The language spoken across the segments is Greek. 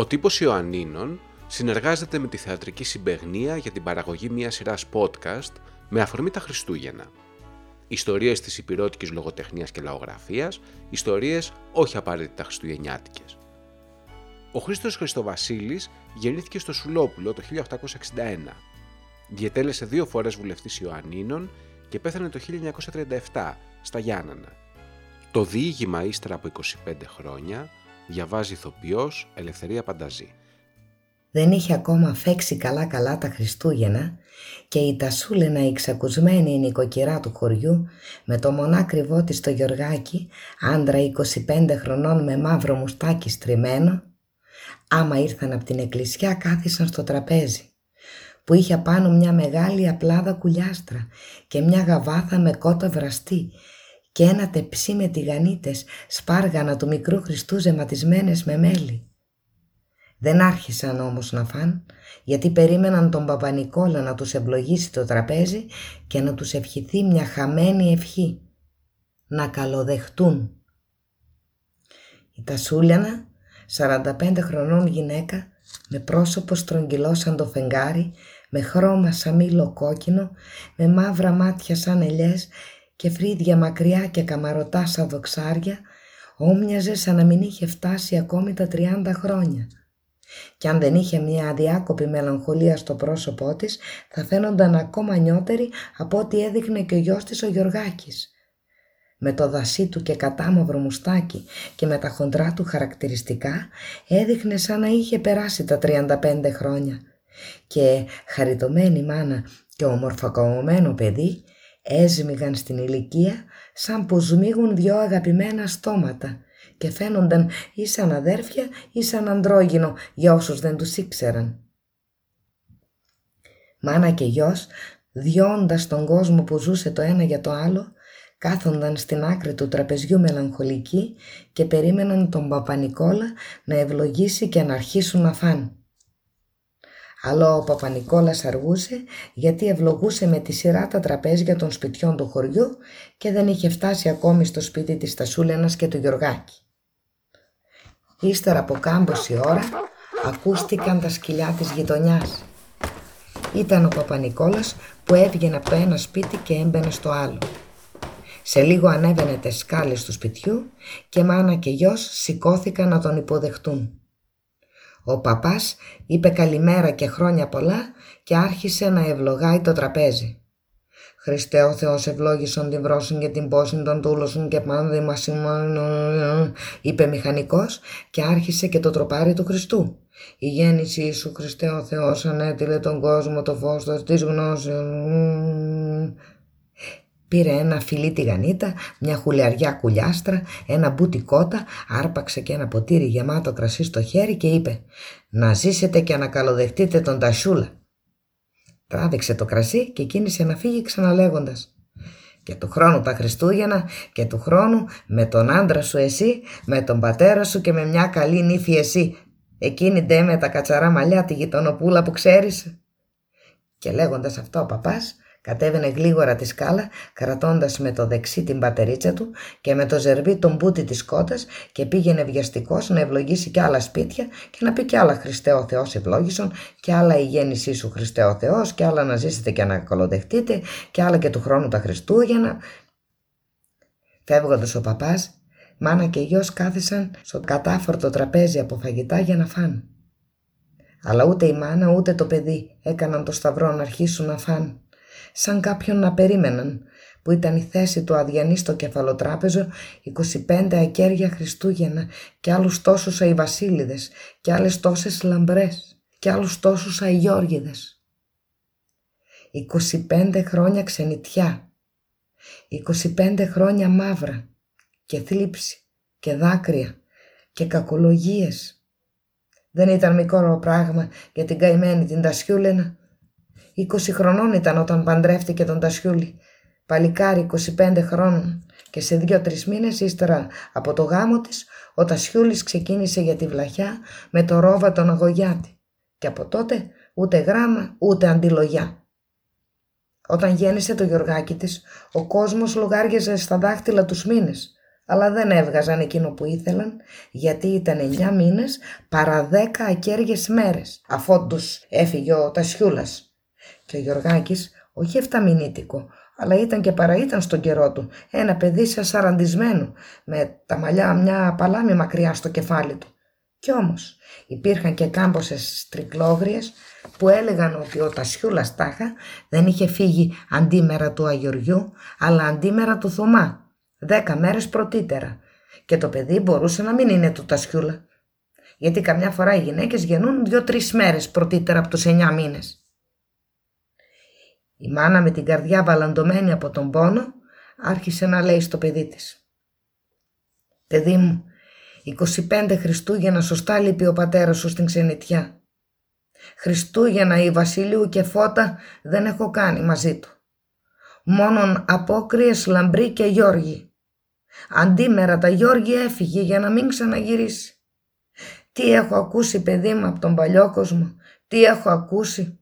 Ο τύπος Ιωαννίνων συνεργάζεται με τη Θεατρική Συμπεγνία για την παραγωγή μιας σειράς podcast με αφορμή τα Χριστούγεννα. Ιστορίες της υπηρώτικης λογοτεχνίας και λαογραφίας, ιστορίες όχι απαραίτητα χριστουγεννιάτικες. Ο Χρήστος Χριστοβασίλης γεννήθηκε στο Σουλόπουλο το 1861. Διετέλεσε δύο φορές βουλευτής Ιωαννίνων και πέθανε το 1937 στα Γιάννανα. Το διήγημα ύστερα από 25 χρόνια διαβάζει ηθοποιός Ελευθερία Πανταζή. Δεν είχε ακόμα φέξει καλά-καλά τα Χριστούγεννα και η Τασούλενα η ξακουσμένη νοικοκυρά του χωριού με το μονάκριβό της το Γιωργάκι, άντρα 25 χρονών με μαύρο μουστάκι στριμμένο, άμα ήρθαν από την εκκλησιά κάθισαν στο τραπέζι που είχε πάνω μια μεγάλη απλάδα κουλιάστρα και μια γαβάθα με κότα βραστή και ένα τεψί με τηγανίτες σπάργανα του μικρού Χριστού ζεματισμένες με μέλι. Δεν άρχισαν όμως να φαν, γιατί περίμεναν τον Παπανικόλα να τους ευλογήσει το τραπέζι και να τους ευχηθεί μια χαμένη ευχή. Να καλοδεχτούν. Η Τασούλιανα, 45 χρονών γυναίκα, με πρόσωπο στρογγυλό σαν το φεγγάρι, με χρώμα σαν μήλο κόκκινο, με μαύρα μάτια σαν ελιές και φρύδια μακριά και καμαρωτά σαν δοξάρια, όμοιαζε σαν να μην είχε φτάσει ακόμη τα 30 χρόνια. Και αν δεν είχε μια αδιάκοπη μελαγχολία στο πρόσωπό της, θα φαίνονταν ακόμα νιώτερη από ό,τι έδειχνε και ο γιος της ο Γιωργάκης. Με το δασί του και κατάμαυρο μουστάκι και με τα χοντρά του χαρακτηριστικά, έδειχνε σαν να είχε περάσει τα 35 χρόνια. Και χαριτωμένη μάνα και ομορφακομωμένο παιδί έσμιγαν στην ηλικία σαν που σμίγουν δυο αγαπημένα στόματα και φαίνονταν ή σαν αδέρφια ή σαν αντρόγινο για όσους δεν τους ήξεραν. Μάνα και γιος, διώντας τον κόσμο που ζούσε το ένα για το άλλο, κάθονταν στην άκρη του τραπεζιού μελαγχολικοί και περίμεναν τον Παπα-Νικόλα να ευλογήσει και να αρχίσουν να φάνε. Αλλά ο Παπα-Νικόλας αργούσε γιατί ευλογούσε με τη σειρά τα τραπέζια των σπιτιών του χωριού και δεν είχε φτάσει ακόμη στο σπίτι της Τασούλενας και του Γιωργάκη. Ύστερα από κάμποση ώρα ακούστηκαν τα σκυλιά της γειτονιάς. Ήταν ο Παπα-Νικόλας που έβγαινε από το ένα σπίτι και έμπαινε στο άλλο. Σε λίγο ανέβαινε τις σκάλες του σπιτιού και μάνα και γιος σηκώθηκαν να τον υποδεχτούν. Ο παπάς είπε καλημέρα και χρόνια πολλά και άρχισε να ευλογάει το τραπέζι. Χριστέ ο Θεός ευλόγησον την βρόσιν και την πόσιν των τούλωσιν και πάντα μας είπε μηχανικός και άρχισε και το τροπάρι του Χριστού. Η γέννησή σου Χριστέ ο Θεός ανέτειλε τον κόσμο το φως της γνώσης Πήρε ένα φιλί τηγανίτα, μια χουλιαριά κουλιάστρα, ένα μπούτι κότα, άρπαξε και ένα ποτήρι γεμάτο κρασί στο χέρι και είπε «Να ζήσετε και να καλοδεχτείτε τον Τασούλα». Τράβηξε το κρασί και κίνησε να φύγει ξαναλέγοντας «Και του χρόνου τα Χριστούγεννα και του χρόνου με τον άντρα σου εσύ, με τον πατέρα σου και με μια καλή νύφη εσύ, εκείνη ντε με τα κατσαρά μαλλιά τη γειτονοπούλα που ξέρεις». Και λέγοντας αυτό ο παπάς Κατέβαινε γλίγορα τη σκάλα, κρατώντας με το δεξί την πατερίτσα του και με το ζερβί τον μπούτι της κότας και πήγαινε βιαστικός να ευλογήσει και άλλα σπίτια και να πει και άλλα Χριστέ ο Θεός ευλόγησον και άλλα η γέννησή σου Χριστέ ο Θεός και άλλα να ζήσετε και να κολοδεχτείτε και άλλα και του χρόνου τα Χριστούγεννα. Φεύγοντας ο παπάς, μάνα και γιος κάθισαν στο κατάφορτο τραπέζι από φαγητά για να φάνε. Αλλά ούτε η μάνα ούτε το παιδί έκαναν το σταυρό να αρχίσουν να φάνε σαν κάποιον να περίμεναν, που ήταν η θέση του αδιανή στο κεφαλοτράπεζο 25 ακέρια Χριστούγεννα και άλλους τόσους αϊβασίλιδες και άλλες τόσες λαμπρές και άλλους τόσους αϊγιώργιδες. 25 χρόνια ξενιτιά, 25 χρόνια μαύρα και θλίψη και δάκρυα και κακολογίες. Δεν ήταν μικρό πράγμα για την καημένη την Τασιούλενα 20 χρονών ήταν όταν παντρεύτηκε τον Τασιούλη. Παλικάρι 25 χρόνων και σε δύο-τρεις μήνες ύστερα από το γάμο της ο Τασιούλης ξεκίνησε για τη βλαχιά με το ρόβα τον αγωγιάτη και από τότε ούτε γράμμα ούτε αντιλογιά. Όταν γέννησε το Γιωργάκι της ο κόσμος λογάριαζε στα δάχτυλα τους μήνες αλλά δεν έβγαζαν εκείνο που ήθελαν γιατί ήταν 9 μήνες παρά 10 ακέργες μέρες αφόντους έφυγε ο Τασιούλας. Και ο Γιωργάκης όχι εφταμινίτικο αλλά ήταν και παρά ήταν στον καιρό του ένα παιδί σαν σαραντισμένο με τα μαλλιά μια παλάμη μακριά στο κεφάλι του. Κι όμως υπήρχαν και κάμποσες τρικλόγριες που έλεγαν ότι ο Τασιούλας Τάχα δεν είχε φύγει αντίμερα του Αγιοριού αλλά αντίμερα του Θωμά δέκα μέρες πρωτύτερα και το παιδί μπορούσε να μην είναι του Τασιούλα. Γιατί καμιά φορά οι γυναίκες γεννούν δύο-τρεις μέρες πρωτύτερα από τους εννιά μήνες. Η μάνα με την καρδιά βαλαντωμένη από τον πόνο άρχισε να λέει στο παιδί της. «Παιδί μου, 25 Χριστούγεννα σωστά λείπει ο πατέρας σου στην ξενιτιά. Χριστούγεννα η Βασίλειου και Φώτα δεν έχω κάνει μαζί του. Μόνον απόκριες Λαμπρή και Γιώργη. Αντίμερα τα Γιώργη έφυγε για να μην ξαναγυρίσει. Τι έχω ακούσει παιδί μου από τον παλιό κόσμο, τι έχω ακούσει.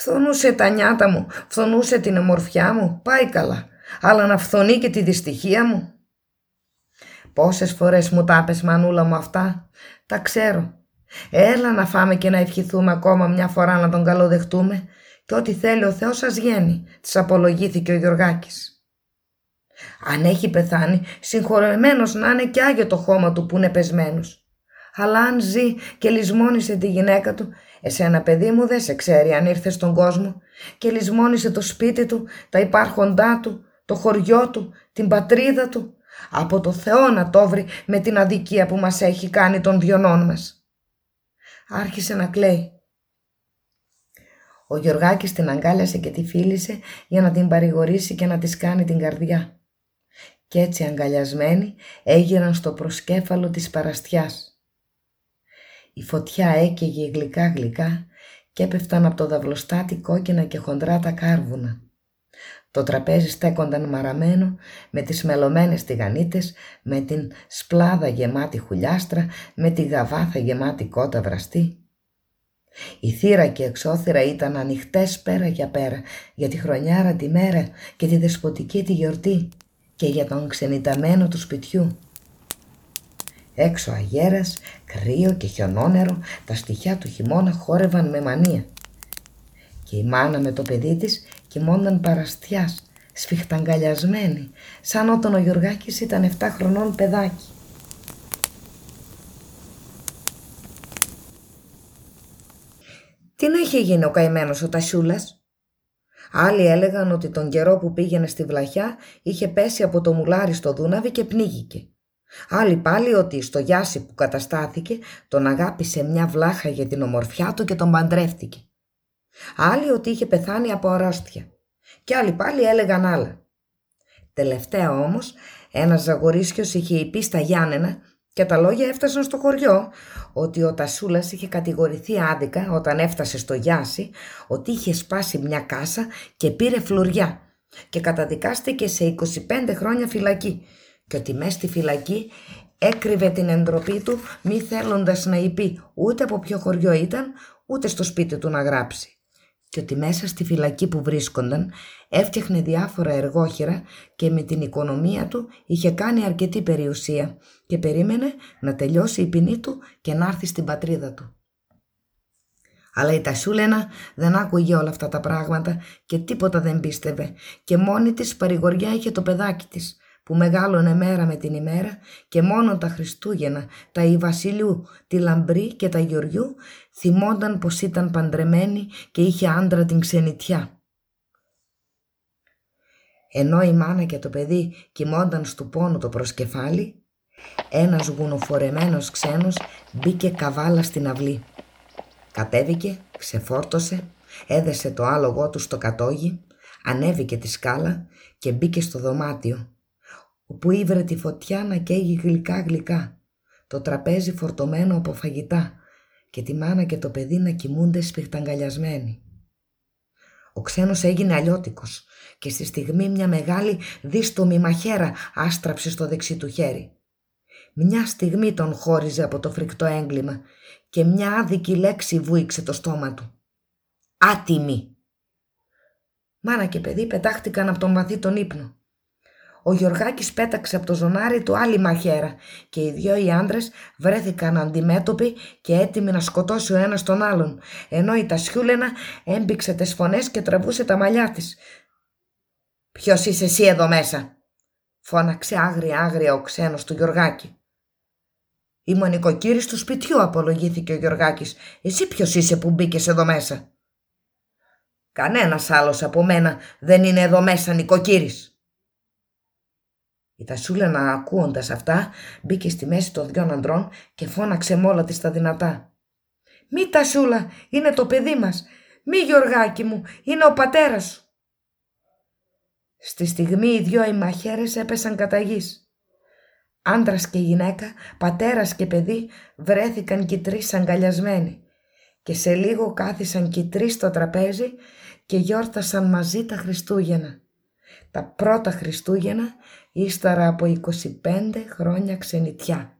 Φθονούσε τα νιάτα μου, φθονούσε την ομορφιά μου, πάει καλά, αλλά να φθονεί και τη δυστυχία μου. Πόσες φορές μου τα πες μανούλα μου αυτά, τα ξέρω. Έλα να φάμε και να ευχηθούμε ακόμα μια φορά να τον καλοδεχτούμε και ό,τι θέλει ο Θεός σας γίνει, της απολογήθηκε ο Γιωργάκης. Αν έχει πεθάνει, συγχωρεμένος να είναι και άγιο το χώμα του που είναι πεσμένος. Αλλά αν ζει και λησμόνισε τη γυναίκα του, εσένα παιδί μου δεν σε ξέρει αν ήρθες στον κόσμο και λησμόνισε το σπίτι του, τα υπάρχοντά του, το χωριό του, την πατρίδα του. Από το Θεό να το βρει με την αδικία που μας έχει κάνει των διονών μας. Άρχισε να κλαίει. Ο Γιωργάκης την αγκάλιασε και τη φίλησε για να την παρηγορήσει και να της κάνει την καρδιά κι έτσι αγκαλιασμένοι έγειραν στο προσκέφαλο της παραστιάς. Η φωτιά έκαιγε γλυκά γλυκά και έπεφταν από το δαυλοστάτη κόκκινα και χοντρά τα κάρβουνα. Το τραπέζι στέκονταν μαραμένο με τις μελωμένες τηγανίτες, με την σπλάδα γεμάτη χουλιάστρα, με τη γαβάθα γεμάτη κότα βραστή. Η θύρα και εξώθυρα ήταν ανοιχτές πέρα για πέρα για τη χρονιάρα τη μέρα και τη δεσποτική τη γιορτή και για τον ξενιταμένο του σπιτιού. Έξω αγέρας, κρύο και χιονόνερο, τα στοιχιά του χειμώνα χόρευαν με μανία. Και η μάνα με το παιδί της κοιμόνταν παραστιάς, σφιχταγκαλιασμένη, σαν όταν ο Γιωργάκης ήταν 7 χρονών παιδάκι. Τι να είχε γίνει ο καημένος ο Τασιούλας, Άλλοι έλεγαν ότι τον καιρό που πήγαινε στη βλαχιά είχε πέσει από το μουλάρι στο Δούναβι και πνίγηκε. Άλλοι πάλι ότι στο Γιάσι που καταστάθηκε τον αγάπησε μια βλάχα για την ομορφιά του και τον παντρεύτηκε. Άλλοι ότι είχε πεθάνει από αρρώστια. Και άλλοι πάλι έλεγαν άλλα. Τελευταία όμως ένας ζαγορίσιος είχε υπεί στα Γιάννενα και τα λόγια έφτασαν στο χωριό ότι ο Τασούλας είχε κατηγορηθεί άδικα όταν έφτασε στο Γιάσι ότι είχε σπάσει μια κάσα και πήρε φλουριά και καταδικάστηκε σε 25 χρόνια φυλακή και ότι μέσα στη φυλακή έκρυβε την εντροπή του μη θέλοντας να είπε ούτε από ποιο χωριό ήταν ούτε στο σπίτι του να γράψει και ότι μέσα στη φυλακή που βρίσκονταν έφτιαχνε διάφορα εργόχειρα και με την οικονομία του είχε κάνει αρκετή περιουσία και περίμενε να τελειώσει η ποινή του και να έρθει στην πατρίδα του. Αλλά η Τασούλενα δεν άκουγε όλα αυτά τα πράγματα και τίποτα δεν πίστευε και μόνη της παρηγοριά είχε το παιδάκι της που μεγάλωνε μέρα με την ημέρα και μόνο τα Χριστούγεννα, τα η Βασιλιού, τη Λαμπρή και τα Γεωργιού θυμόνταν πως ήταν παντρεμένη και είχε άντρα την ξενιτιά. Ενώ η μάνα και το παιδί κοιμόνταν στο πόνο το προσκεφάλι, ένας γουνοφορεμένος ξένος μπήκε καβάλα στην αυλή. Κατέβηκε, ξεφόρτωσε, έδεσε το άλογό του στο κατόγι, ανέβηκε τη σκάλα και μπήκε στο δωμάτιο όπου ήβρε τη φωτιά να καίγει γλυκά γλυκά, το τραπέζι φορτωμένο από φαγητά και τη μάνα και το παιδί να κοιμούνται σπιχταγκαλιασμένοι. Ο ξένος έγινε αλλιώτικος και στη στιγμή μια μεγάλη δίστομη μαχαίρα άστραψε στο δεξί του χέρι. Μια στιγμή τον χώριζε από το φρικτό έγκλημα και μια άδικη λέξη βούηξε το στόμα του. «Άτιμη!» Μάνα και παιδί πετάχτηκαν από τον βαθύ τον ύπνο. Ο Γιωργάκης πέταξε από το ζωνάρι του άλλη μαχαίρα και οι δυο οι άντρες βρέθηκαν αντιμέτωποι και έτοιμοι να σκοτώσει ο ένας τον άλλον, ενώ η Τασιούλενα έμπηξε τις φωνές και τραβούσε τα μαλλιά της. «Ποιος είσαι εσύ εδώ μέσα» φώναξε άγρια άγρια ο ξένος του Γιωργάκη. «Είμαι ο νοικοκύρης του σπιτιού», απολογήθηκε ο Γιωργάκης. «Εσύ ποιος είσαι που μπήκες εδώ μέσα» Κανένας άλλος από μένα δεν είναι εδώ μέσα νοικοκύρης. Η Τασούλα ακούοντας αυτά μπήκε στη μέση των δυο αντρών και φώναξε με όλα της τα δυνατά. «Μη Τασούλα, είναι το παιδί μας. Μη Γιωργάκη μου, είναι ο πατέρας σου». Στη στιγμή οι δυο οι μαχαίρες έπεσαν κατά γης. Άντρας και γυναίκα, πατέρας και παιδί βρέθηκαν κι τρεις αγκαλιασμένοι και σε λίγο κάθισαν κι τρεις στο τραπέζι και γιόρτασαν μαζί τα Χριστούγεννα. Τα πρώτα Χριστούγεννα ύστερα από 25 χρόνια ξενιτιά.